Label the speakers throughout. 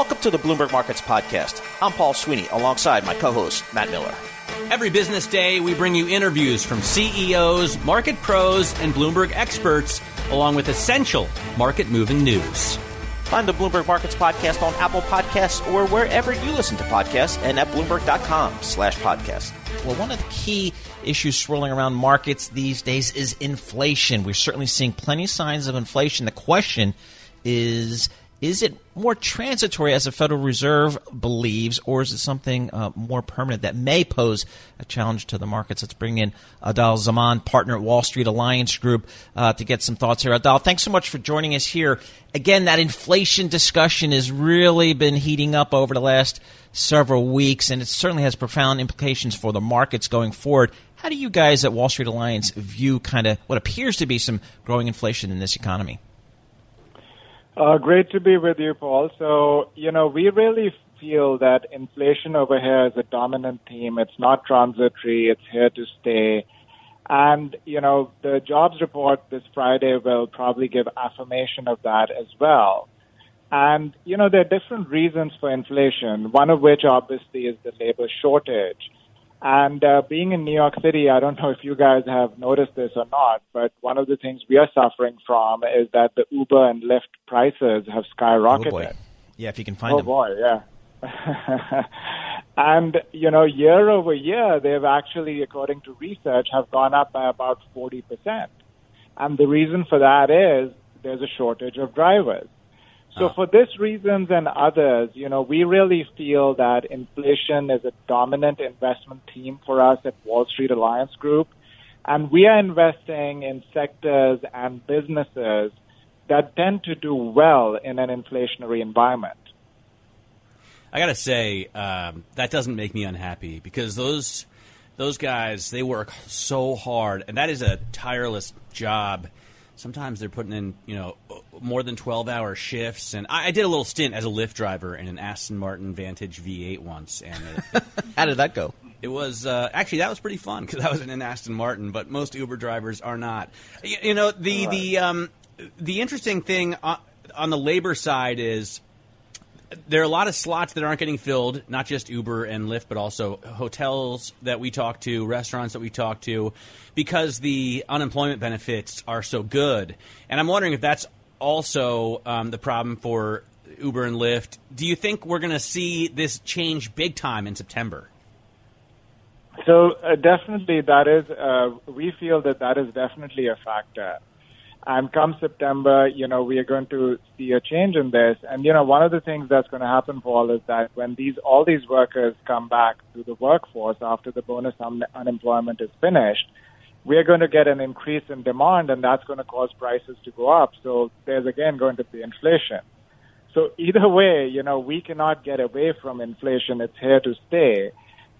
Speaker 1: Welcome to the Bloomberg Markets Podcast. I'm Paul Sweeney alongside my co host, Matt Miller.
Speaker 2: Every business day, we bring you interviews from CEOs, market pros, and Bloomberg experts, along with essential market moving news.
Speaker 1: Find the Bloomberg Markets Podcast on Apple Podcasts or wherever you listen to podcasts and at Bloomberg.com slash podcast. Well, one of the key issues swirling around markets these days is inflation. We're certainly seeing plenty of signs of inflation. The question is is it more transitory as the Federal Reserve believes, or is it something uh, more permanent that may pose a challenge to the markets? Let's bring in Aadil Zaman, partner at Wall Street Alliance Group, uh, to get some thoughts here. Aadil, thanks so much for joining us here. Again, that inflation discussion has really been heating up over the last several weeks, and it certainly has profound implications for the markets going forward. How do you guys at Wall Street Alliance view kind of what appears to be some growing inflation in this economy?
Speaker 3: Uh, great to be with you, Paul. So, you know, we really feel that inflation over here is a dominant theme. It's not transitory. It's here to stay. And, you know, the jobs report this Friday will probably give affirmation of that as well. And, you know, there are different reasons for inflation, one of which obviously is the labor shortage. And uh, being in New York City, I don't know if you guys have noticed this or not, but one of the things we are suffering from is that the Uber and Lyft prices have skyrocketed.
Speaker 1: Oh boy. Yeah, if you can find
Speaker 3: oh
Speaker 1: them.
Speaker 3: boy, yeah. and you know, year over year, they've actually, according to research, have gone up by about forty percent. And the reason for that is there's a shortage of drivers. So for this reasons and others, you know, we really feel that inflation is a dominant investment theme for us at Wall Street Alliance Group. And we are investing in sectors and businesses that tend to do well in an inflationary environment.
Speaker 2: I gotta say um, that doesn't make me unhappy because those those guys they work so hard, and that is a tireless job sometimes they're putting in you know more than 12 hour shifts. And I, I, did a little stint as a Lyft driver in an aston martin vantage v8 once and
Speaker 1: it, how did that go?
Speaker 2: It was uh, actually that was pretty fun because i was in an aston martin but most uber drivers are not. You, you know the right. the um, the interesting thing on, on the labor side is there are a lot of slots that aren't getting filled, not just Uber and Lyft, but also hotels that we talk to, restaurants that we talk to, because the unemployment benefits are so good. And I'm wondering if that's also um, the problem for Uber and Lyft. Do you think we're going to see this change big time in September?
Speaker 3: So uh, definitely, that is. Uh, we feel that that is definitely a factor. And come September, you know, we are going to see a change in this. And, you know, one of the things that's going to happen, Paul, is that when these, all these workers come back to the workforce after the bonus un- unemployment is finished, we are going to get an increase in demand and that's going to cause prices to go up. So there's again going to be inflation. So either way, you know, we cannot get away from inflation. It's here to stay.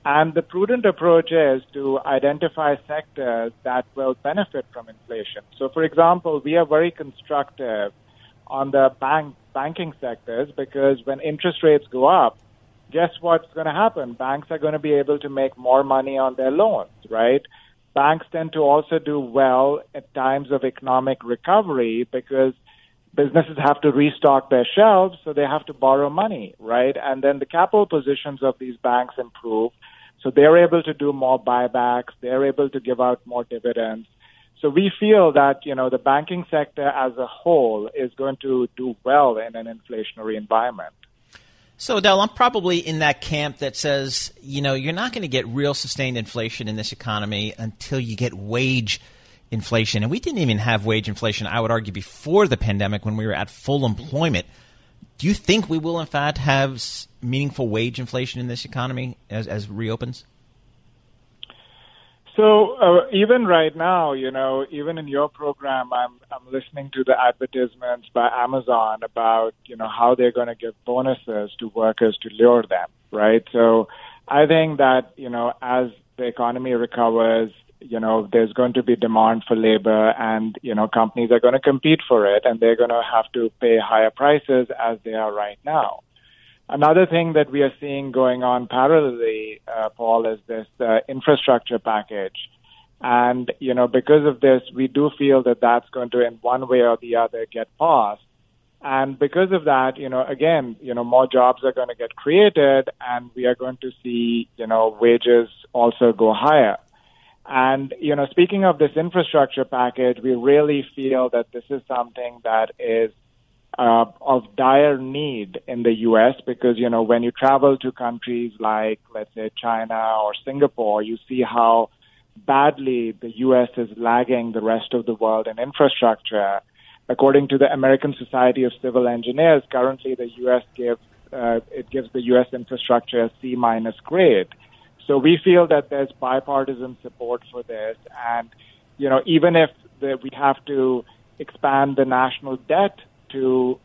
Speaker 3: And the prudent approach is to identify sectors that will benefit from inflation. So, for example, we are very constructive on the bank banking sectors because when interest rates go up, guess what's going to happen? Banks are going to be able to make more money on their loans, right? Banks tend to also do well at times of economic recovery because businesses have to restock their shelves, so they have to borrow money, right? And then the capital positions of these banks improve. So they're able to do more buybacks. They're able to give out more dividends. So we feel that, you know, the banking sector as a whole is going to do well in an inflationary environment.
Speaker 1: So, Aadil, I'm probably in that camp that says, you know, you're not going to get real sustained inflation in this economy until you get wage inflation. And we didn't even have wage inflation, I would argue, before the pandemic when we were at full employment. Do you think we will, in fact, have meaningful wage inflation in this economy as, as reopens?
Speaker 3: So uh, even right now, you know, even in your program, I'm I'm listening to the advertisements by Amazon about you know how they're going to give bonuses to workers to lure them, right? So I think that you know as the economy recovers, you know, there's going to be demand for labor, and you know, companies are going to compete for it, and they're going to have to pay higher prices as they are right now. Another thing that we are seeing going on parallelly, uh, Paul, is this uh, infrastructure package. And, you know, because of this, we do feel that that's going to, in one way or the other, get passed. And because of that, you know, again, you know, more jobs are going to get created and we are going to see, you know, wages also go higher. And, you know, speaking of this infrastructure package, we really feel that this is something that is uh, of dire need in the U.S. because, you know, when you travel to countries like, let's say, China or Singapore, you see how badly the U.S. is lagging the rest of the world in infrastructure. According to the American Society of Civil Engineers, currently the U.S. gives uh, it gives the U.S. infrastructure a C minus grade. So we feel that there's bipartisan support for this, and you know, even if the, we have to expand the national debt to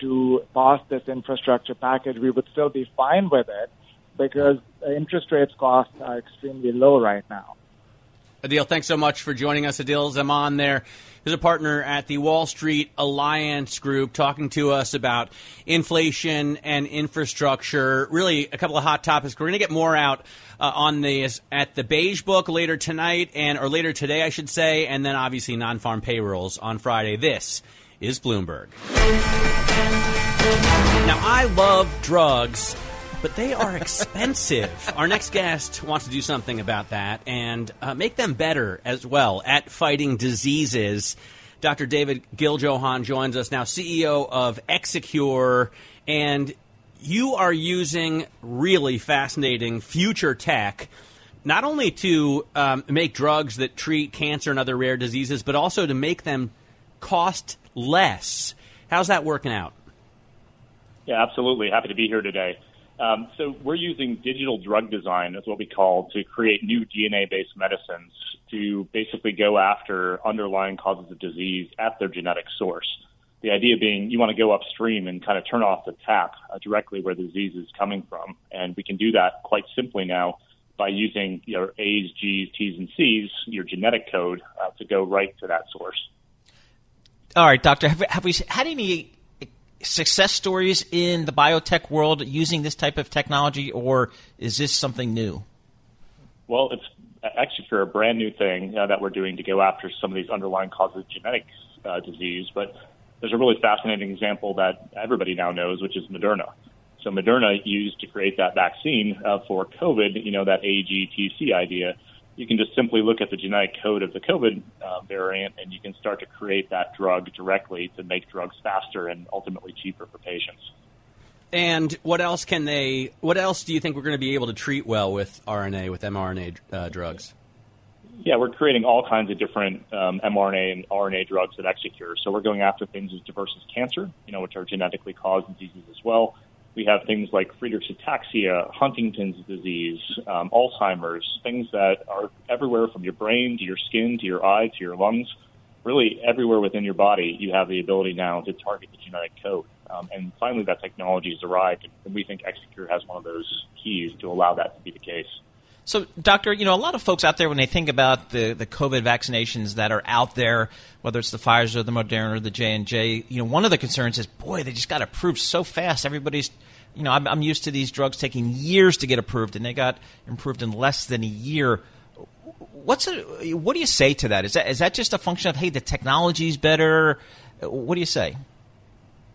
Speaker 3: to pass this infrastructure package, we would still be fine with it because interest rates costs are extremely low right now.
Speaker 2: Aadil, thanks so much for joining us. Aadil Zaman there is a partner at the Wall Street Alliance Group talking to us about inflation and infrastructure. Really, a couple of hot topics. We're going to get more out uh, on this at the Beige Book later tonight, and or later today, I should say, and then obviously non-farm payrolls on Friday. This is Bloomberg. Now, I love drugs, but they are expensive. Our next guest wants to do something about that and uh, make them better as well at fighting diseases. Dr. David Giljohann joins us now, CEO of Exicure, and you are using really fascinating future tech not only to um, make drugs that treat cancer and other rare diseases, but also to make them cost less. How's that working out?
Speaker 4: Yeah, absolutely. Happy to be here today. Um, so we're using digital drug design, that's what we call, to create new DNA-based medicines to basically go after underlying causes of disease at their genetic source. The idea being you want to go upstream and kind of turn off the tap uh, directly where the disease is coming from. And we can do that quite simply now by using your A's, G's, T's, and C's, your genetic code, uh, to go right to that source.
Speaker 1: All right, doctor. Have, have we had any success stories in the biotech world using this type of technology, or is this something new?
Speaker 4: Well, it's actually for a brand new thing uh, that we're doing to go after some of these underlying causes of genetic uh, disease. But there's a really fascinating example that everybody now knows, which is Moderna. So Moderna used to create that vaccine uh, for COVID, you know, that AGTC idea you can just simply look at the genetic code of the COVID uh, variant and you can start to create that drug directly to make drugs faster and ultimately cheaper for patients.
Speaker 2: And what else can they? What else do you think we're going to be able to treat well with RNA with mRNA uh, drugs?
Speaker 4: Yeah, we're creating all kinds of different um, mRNA and RNA drugs at Exicure. So we're going after things as diverse as cancer, you know, which are genetically caused diseases as well. We have things like Friedreich's ataxia, Huntington's disease, um, Alzheimer's, things that are everywhere from your brain to your skin to your eye to your lungs. Really, everywhere within your body, you have the ability now to target the genetic code. Um, and finally, that technology has arrived, and we think Exicure has one of those keys to allow that to be the case.
Speaker 1: So, doctor, you know, a lot of folks out there when they think about the, the COVID vaccinations that are out there, whether it's the Pfizer, or the Moderna, or the J and J, you know, one of the concerns is, boy, they just got approved so fast. Everybody's, you know, I'm, I'm used to these drugs taking years to get approved, and they got approved in less than a year. What's a, what do you say to that? Is that is that just a function of hey, the technology's better? What do you say?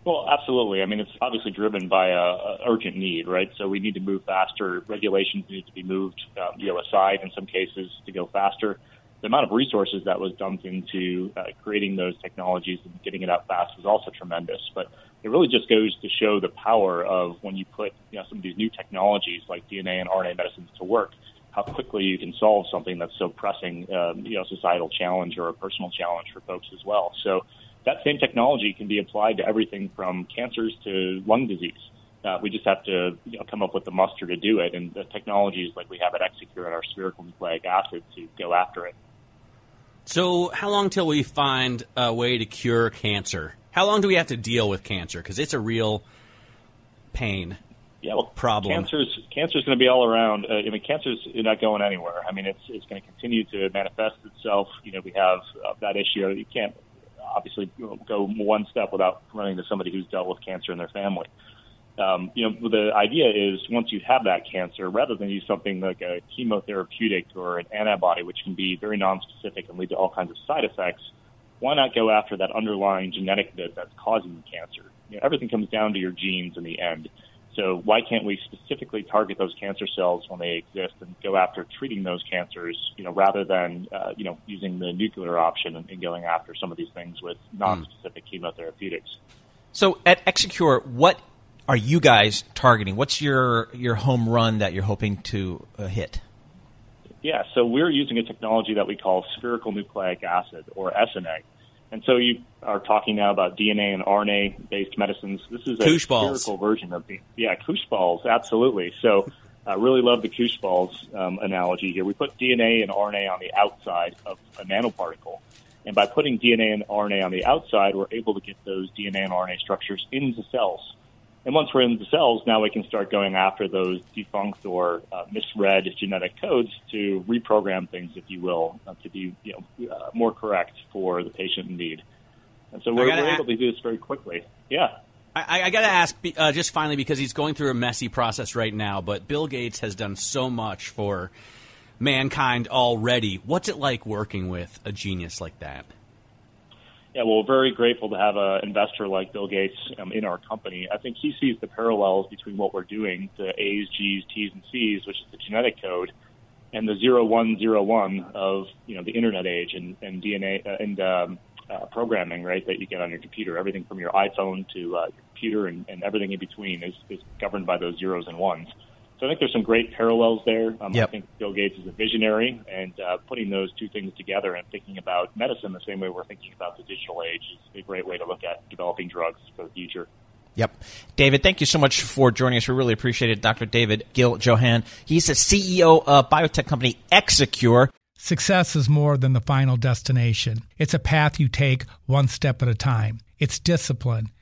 Speaker 4: Well, absolutely. I mean, it's obviously driven by a, a urgent need, right? So we need to move faster. Regulations need to be moved, um, you know, aside in some cases to go faster. The amount of resources that was dumped into uh, creating those technologies and getting it out fast was also tremendous. But it really just goes to show the power of when you put you know, some of these new technologies like DNA and RNA medicines to work, how quickly you can solve something that's so pressing, um, you know, societal challenge or a personal challenge for folks as well. So that same technology can be applied to everything from cancers to lung disease. Uh, we just have to you know, come up with the muster to do it, and the technologies like we have at Exicure and our spherical nucleic acid to go after it.
Speaker 2: So, how long till we find a way to cure cancer? How long do we have to deal with cancer? Because it's a real pain.
Speaker 4: Yeah, well,
Speaker 2: problem.
Speaker 4: Cancer's cancer's going to be all around. Uh, I mean, cancer's not going anywhere. I mean, it's it's going to continue to manifest itself. You know, we have uh, that issue. You can't obviously go one step without running to somebody who's dealt with cancer in their family. Um, you know, the idea is once you have that cancer, rather than use something like a chemotherapeutic or an antibody, which can be very nonspecific and lead to all kinds of side effects, why not go after that underlying genetic bit that's causing the cancer? You know, everything comes down to your genes in the end. So why can't we specifically target those cancer cells when they exist and go after treating those cancers, you know, rather than uh, you know using the nuclear option and, and, going after some of these things with non-specific mm. chemotherapeutics?
Speaker 1: So at Exicure, what are you guys targeting? What's your your home run that you're hoping to uh, hit?
Speaker 4: Yeah, so we're using a technology that we call spherical nucleic acid or SNA. And so you are talking now about DNA and RNA based medicines. This is a
Speaker 2: Koosh
Speaker 4: spherical
Speaker 2: balls.
Speaker 4: version of the yeah koosh balls, absolutely. So I really love the koosh balls um, analogy here. We put DNA and RNA on the outside of a nanoparticle, and by putting DNA and RNA on the outside, we're able to get those DNA and RNA structures into cells. And once we're in the cells, now we can start going after those defunct or uh, misread genetic codes to reprogram things, if you will, uh, to be you know uh, more correct for the patient in need. And so we're, we're able to do this very quickly. Yeah.
Speaker 2: I, I got to ask, uh, just finally, because he's going through a messy process right now, but Bill Gates has done so much for mankind already. What's it like working with a genius like that?
Speaker 4: Yeah, well, very grateful to have an investor like Bill Gates um, in our company. I think he sees the parallels between what we're doing, the A's, G's, T's, and C's, which is the genetic code, and the zero one zero one of you know the internet age and, and DNA uh, and um, uh, programming, right? That you get on your computer. Everything from your iPhone to uh, your computer and, and everything in between is, is governed by those zeros and ones. So I think there's some great parallels there. Um,
Speaker 1: yep.
Speaker 4: I think Bill Gates is a visionary, and uh, putting those two things together and thinking about medicine the same way we're thinking about the digital age is a great way to look at developing drugs for the future.
Speaker 1: Yep. David, thank you so much for joining us. We really appreciate it. Dr. David Giljohann. He's the CEO of biotech company Exicure.
Speaker 5: Success is more than the final destination. It's a path you take one step at a time. It's discipline.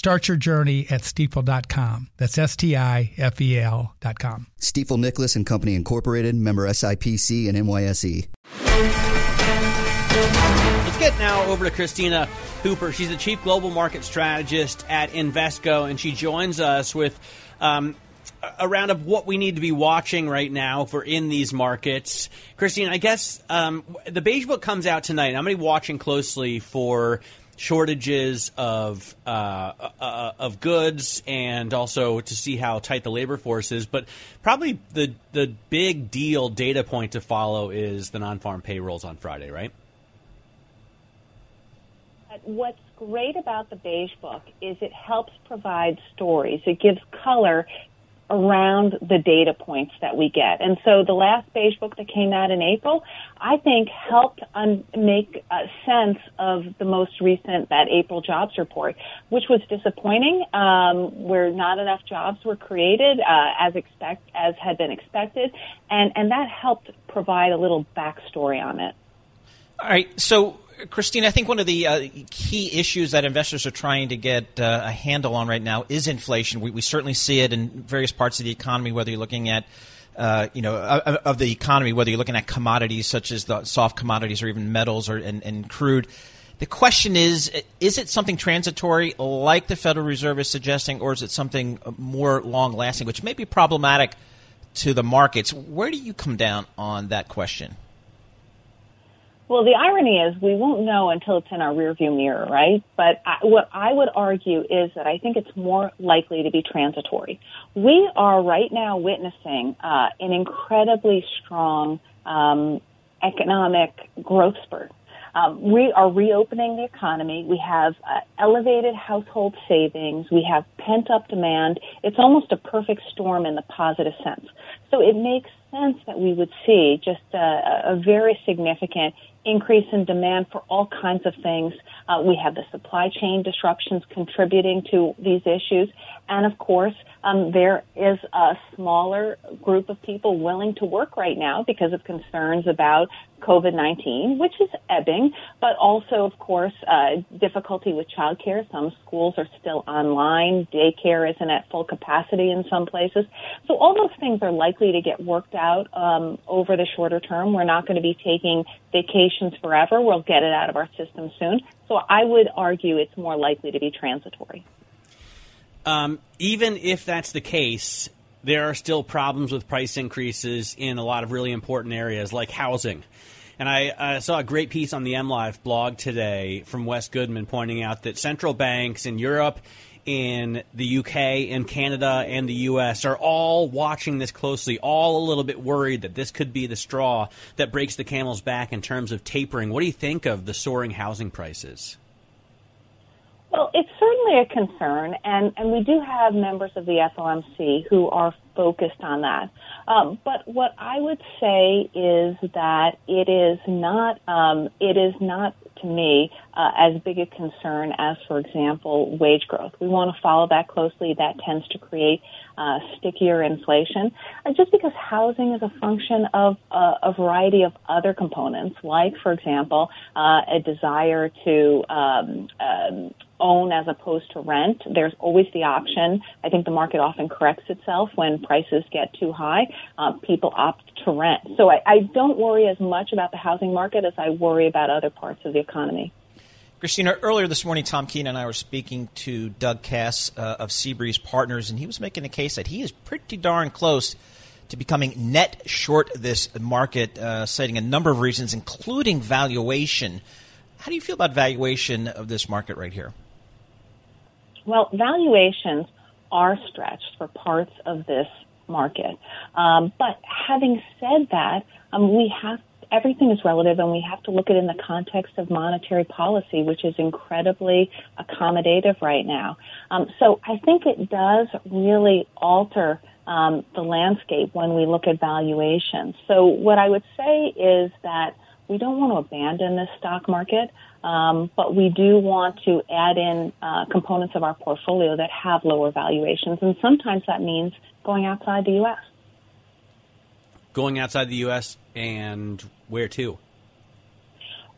Speaker 5: Start your journey at stifel.com. That's S T I F E L.com.
Speaker 6: Stifel Nicolaus and Company Incorporated, member SIPC and NYSE.
Speaker 2: Let's get now over to Kristina Hooper. She's the Chief Global Market Strategist at Invesco, and she joins us with um, a round of what we need to be watching right now for in these markets. Christine, I guess um, the Beige Book comes out tonight. I'm going to be watching closely for shortages of uh, uh, uh, of goods and also to see how tight the labor force is. But probably the the big deal data point to follow is the non farm payrolls on Friday, right?
Speaker 7: What's great about the Beige Book is it helps provide stories. It gives color around the data points that we get. And so the last beige book that came out in April, I think helped un- make sense of the most recent, that April jobs report, which was disappointing, um, where not enough jobs were created uh, as expect as had been expected, and and that helped provide a little backstory on it.
Speaker 1: All right, so Christine, I think one of the uh, key issues that investors are trying to get uh, a handle on right now is inflation. We, we, certainly see it in various parts of the economy, whether you're looking at uh, you know, of, of, the economy, whether you're looking at commodities such as the soft commodities or even metals or and, and crude. The question is: Is it something transitory, like the Federal Reserve is suggesting, or is it something more long-lasting, which may be problematic to the markets. Where do you come down on that question?
Speaker 7: Well, the irony is we won't know until it's in our rearview mirror, right? But I, what I would argue is that I think it's more likely to be transitory. We are right now witnessing uh, an incredibly strong um, economic growth spurt. Um, we are reopening the economy. We have uh, elevated household savings. We have pent up demand. It's almost a perfect storm in the positive sense. So it makes sense that we would see just a, a very significant increase in demand for all kinds of things. Uh, we have the supply chain disruptions contributing to these issues. And of course, um, there is a smaller group of people willing to work right now because of concerns about COVID-19, which is ebbing, but also, of course, uh, difficulty with childcare. Some schools are still online. Daycare isn't at full capacity in some places. So all those things are likely to get worked out um, over the shorter term. We're not going to be taking forever. We'll get it out of our system soon. So I would argue it's more likely to be transitory.
Speaker 2: Um, even if that's the case, there are still problems with price increases in a lot of really important areas like housing. And I uh, saw a great piece on the MLIV blog today from Wes Goodman pointing out that central banks in Europe, in the UK, in Canada, and the US are all watching this closely, all a little bit worried that this could be the straw that breaks the camel's back in terms of tapering. What do you think of the soaring housing prices?
Speaker 7: Well, it's certainly a concern, and, and we do have members of the FOMC who are focused on that. Um, but what I would say is that it is not um, it is not to me uh, as big a concern as, for example, wage growth. We want to follow that closely. That tends to create uh, stickier inflation, uh, just because housing is a function of uh, a variety of other components, like, for example, uh, a desire to um, um, own as opposed to rent. There's always the option. I think the market often corrects itself when prices get too high. Uh, people opt to rent. So I, I don't worry as much about the housing market as I worry about other parts of the economy.
Speaker 1: Kristina, earlier this morning, Tom Keene and I were speaking to Doug Kass uh, of Seabreeze Partners, and he was making the case that he is pretty darn close to becoming net short this market, uh, citing a number of reasons, including valuation. How do you feel about valuation of this market right here?
Speaker 7: Well, valuations are stretched for parts of this market. Um, but having said that, um, we have everything is relative and we have to look at it in the context of monetary policy, which is incredibly accommodative right now. Um, so I think it does really alter um, the landscape when we look at valuations. So what I would say is that we don't want to abandon this stock market, um, but we do want to add in uh, components of our portfolio that have lower valuations, and sometimes that means going outside the U.S.
Speaker 2: Going outside the U.S. and where to?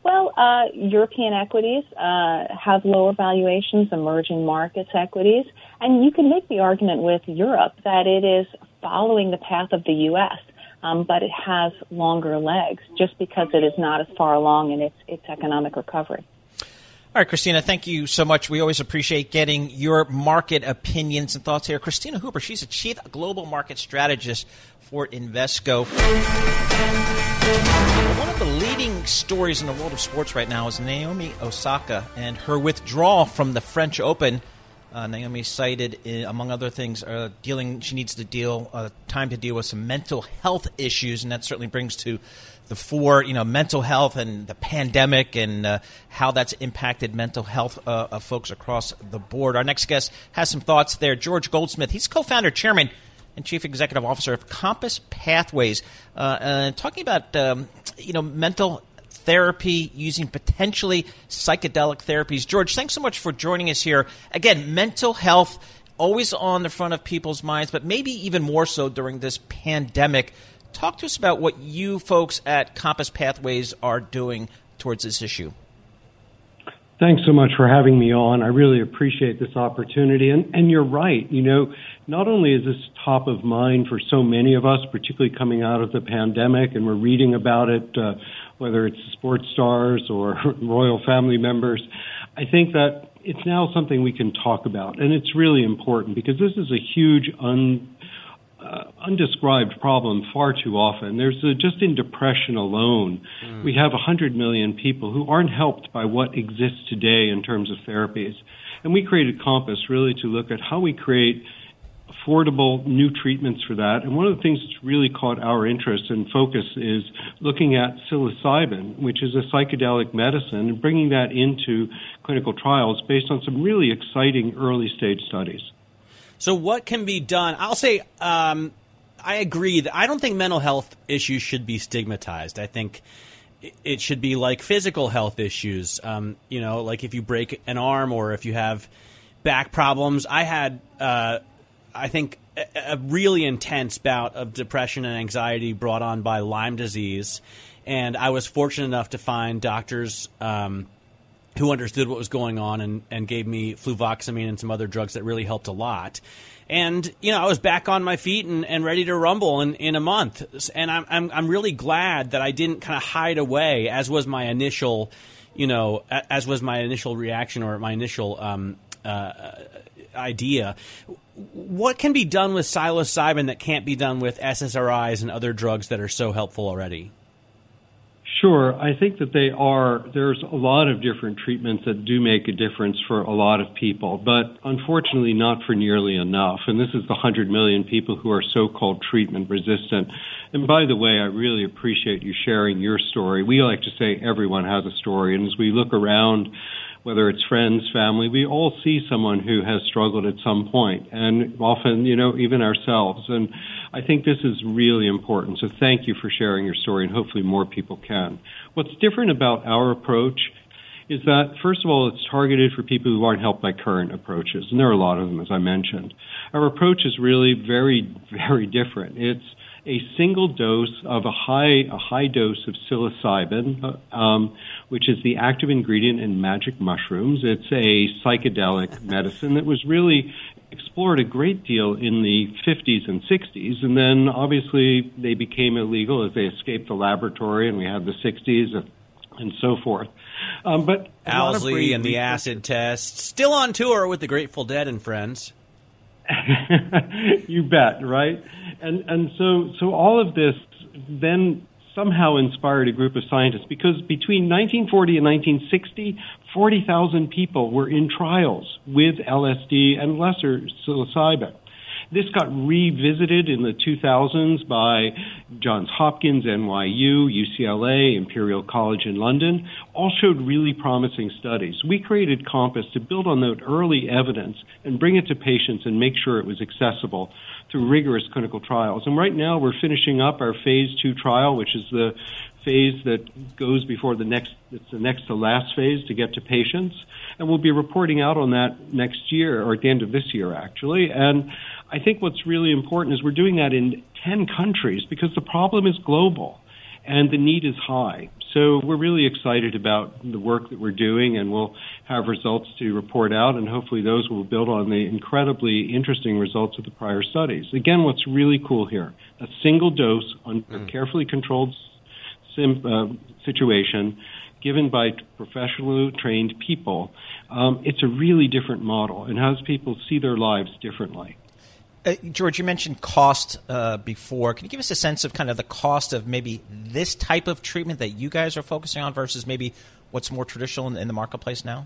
Speaker 7: Well, uh, European equities uh, have lower valuations, emerging markets equities, and you can make the argument with Europe that it is following the path of the U.S um, but it has longer legs just because it is not as far along in its, its economic recovery.
Speaker 1: All right, Kristina, thank you so much. We always appreciate getting your market opinions and thoughts here. Kristina Hooper, she's a chief global market strategist for Invesco. One of the leading stories in the world of sports right now is Naomi Osaka and her withdrawal from the French Open. Uh, Naomi cited, uh, among other things, uh, dealing. She needs to deal uh, time to deal with some mental health issues, and that certainly brings to the fore, you know, mental health and the pandemic and uh, how that's impacted mental health uh, of folks across the board. Our next guest has some thoughts there. George Goldsmith, he's co-founder, chairman, and chief executive officer of Compass Pathways, and talking about um, you know mental therapy using potentially psychedelic therapies. George, thanks so much for joining us here. Again, mental health always on the front of people's minds, but maybe even more so during this pandemic. Talk to us about what you folks at Compass Pathways are doing towards this issue.
Speaker 8: Thanks so much for having me on. I really appreciate this opportunity. And, and you're right. You know, not only is this top of mind for so many of us, particularly coming out of the pandemic, and we're reading about it uh, whether it's sports stars or royal family members. I think that it's now something we can talk about, and it's really important because this is a huge un, uh, undescribed problem far too often. There's a, just in depression alone, mm. we have 100 million people who aren't helped by what exists today in terms of therapies. And we created Compass really to look at how we create affordable new treatments for that. And one of the things that's really caught our interest and focus is looking at psilocybin, which is a psychedelic medicine, and bringing that into clinical trials based on some really exciting early stage studies.
Speaker 2: So, what can be done? I'll say um, I agree that I don't think mental health issues should be stigmatized. I think it should be like physical health issues. Um, you know, like if you break an arm or if you have back problems. I had, uh, I think, a, really intense bout of depression and anxiety brought on by Lyme disease, and I was fortunate enough to find doctors. Um, who understood what was going on and, and gave me fluvoxamine and some other drugs that really helped a lot. And, you know, I was back on my feet and, and ready to rumble in, in a month. And I'm, I'm, I'm really glad that I didn't kind of hide away, as was my initial, you know, as was my initial reaction or my initial um, uh, idea. What can be done with psilocybin that can't be done with SSRIs and other drugs that are so helpful already?
Speaker 8: Sure. I think that they are, there's a lot of different treatments that do make a difference for a lot of people, but unfortunately not for nearly enough. And this is the 100 million people who are so called treatment resistant. And by the way, I really appreciate you sharing your story. We like to say everyone has a story. And as we look around, whether it's friends, family, we all see someone who has struggled at some point, and often, you know, even ourselves. And I think this is really important. So thank you for sharing your story, and hopefully more people can. What's different about our approach is that, first of all, it's targeted for people who aren't helped by current approaches, and there are a lot of them, as I mentioned. Our approach is really very, very different. It's a single dose of a high a high dose of psilocybin, uh, um, which is the active ingredient in magic mushrooms. It's a psychedelic medicine that was really explored a great deal in the 50s and 60s, and then obviously they became illegal as they escaped the laboratory, and we had the 60s and so forth. Um, but
Speaker 2: Owsley and the acid test, still on tour with the Grateful Dead and friends.
Speaker 8: you bet, right? And and so so all of this then somehow inspired a group of scientists because between 1940 and 1960, 40,000 people were in trials with LSD and lesser psilocybin. This got revisited in the 2000s by Johns Hopkins, NYU, UCLA, Imperial College in London, all showed really promising studies. We created Compass to build on that early evidence and bring it to patients and make sure it was accessible through rigorous clinical trials. And right now we're finishing up our phase two trial, which is the phase that goes before the next it's the next to last phase to get to patients and we'll be reporting out on that next year or at the end of this year actually and I think what's really important is we're doing that in 10 countries because the problem is global and the need is high. So we're really excited about the work that we're doing, and we'll have results to report out, and hopefully those will build on the incredibly interesting results of the prior studies. Again, what's really cool here a single dose on a mm. carefully controlled sim, uh, situation given by professionally trained people. Um, it's a really different model and has people see their lives differently.
Speaker 1: Uh, George, you mentioned cost uh, before. Can you give us a sense of kind of the cost of maybe this type of treatment that you guys are focusing on versus maybe what's more traditional in, in the marketplace now?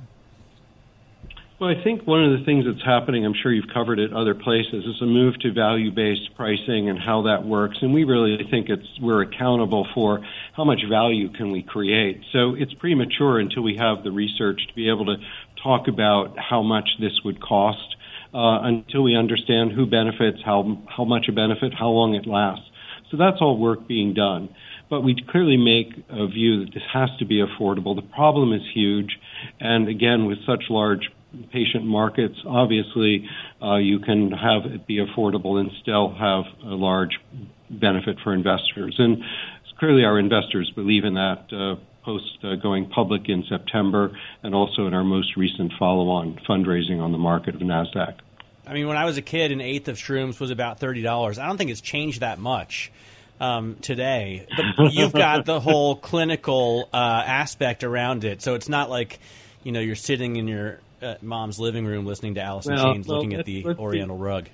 Speaker 8: Well, I think one of the things that's happening, I'm sure you've covered it other places, is a move to value-based pricing and how that works. And we really think it's we're accountable for how much value can we create. So it's premature until we have the research to be able to talk about how much this would cost uh, until we understand who benefits, how how much a benefit, how long it lasts. So that's all work being done. But we clearly make a view that this has to be affordable. The problem is huge, and again, with such large patient markets, obviously uh, you can have it be affordable and still have a large benefit for investors. And clearly, our investors believe in that. Uh, post uh, going public in September, and also in our most recent follow-on fundraising on the market of Nasdaq.
Speaker 2: I mean, when I was a kid, an eighth of shrooms was about thirty dollars. I don't think it's changed that much um, today. But you've got the whole clinical uh, aspect around it, so it's not like you know you're sitting in your uh, mom's living room listening to Alice in well, Chains, well, looking at the Oriental be, rug.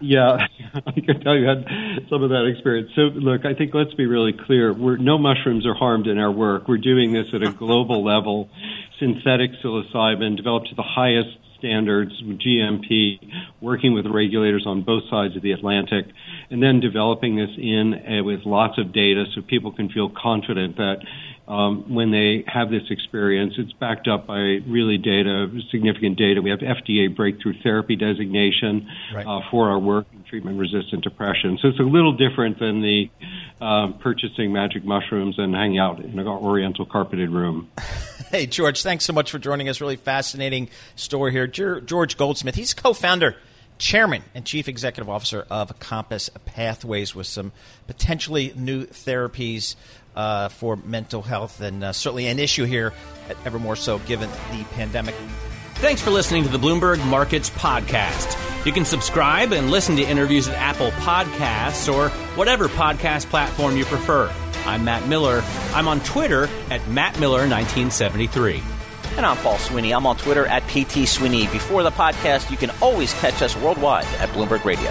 Speaker 8: Yeah, I can tell you had some of that experience. So, look, I think let's be really clear. We're, no mushrooms are harmed in our work. We're doing this at a global level. Synthetic psilocybin developed to the highest standards, GMP, working with regulators on both sides of the Atlantic, and then developing this in uh, with lots of data so people can feel confident that um, when they have this experience. It's backed up by really data, significant data. We have FDA breakthrough therapy designation right. uh, for our work in treatment resistant depression. So it's a little different than the um, purchasing magic mushrooms and hanging out in an oriental carpeted room.
Speaker 1: hey, George, thanks so much for joining us. Really fascinating story here. George Goldsmith, he's co founder chairman and chief executive officer of Compass Pathways with some potentially new therapies uh, for mental health, and uh, certainly an issue here, ever more so given the pandemic.
Speaker 2: Thanks for listening to the Bloomberg Markets Podcast. You can subscribe and listen to interviews at Apple Podcasts or whatever podcast platform you prefer. I'm Matt Miller. I'm on Twitter at MattMiller1973.
Speaker 1: And I'm Paul Sweeney. I'm on Twitter at PT Sweeney. Before the podcast, you can always catch us worldwide at Bloomberg Radio.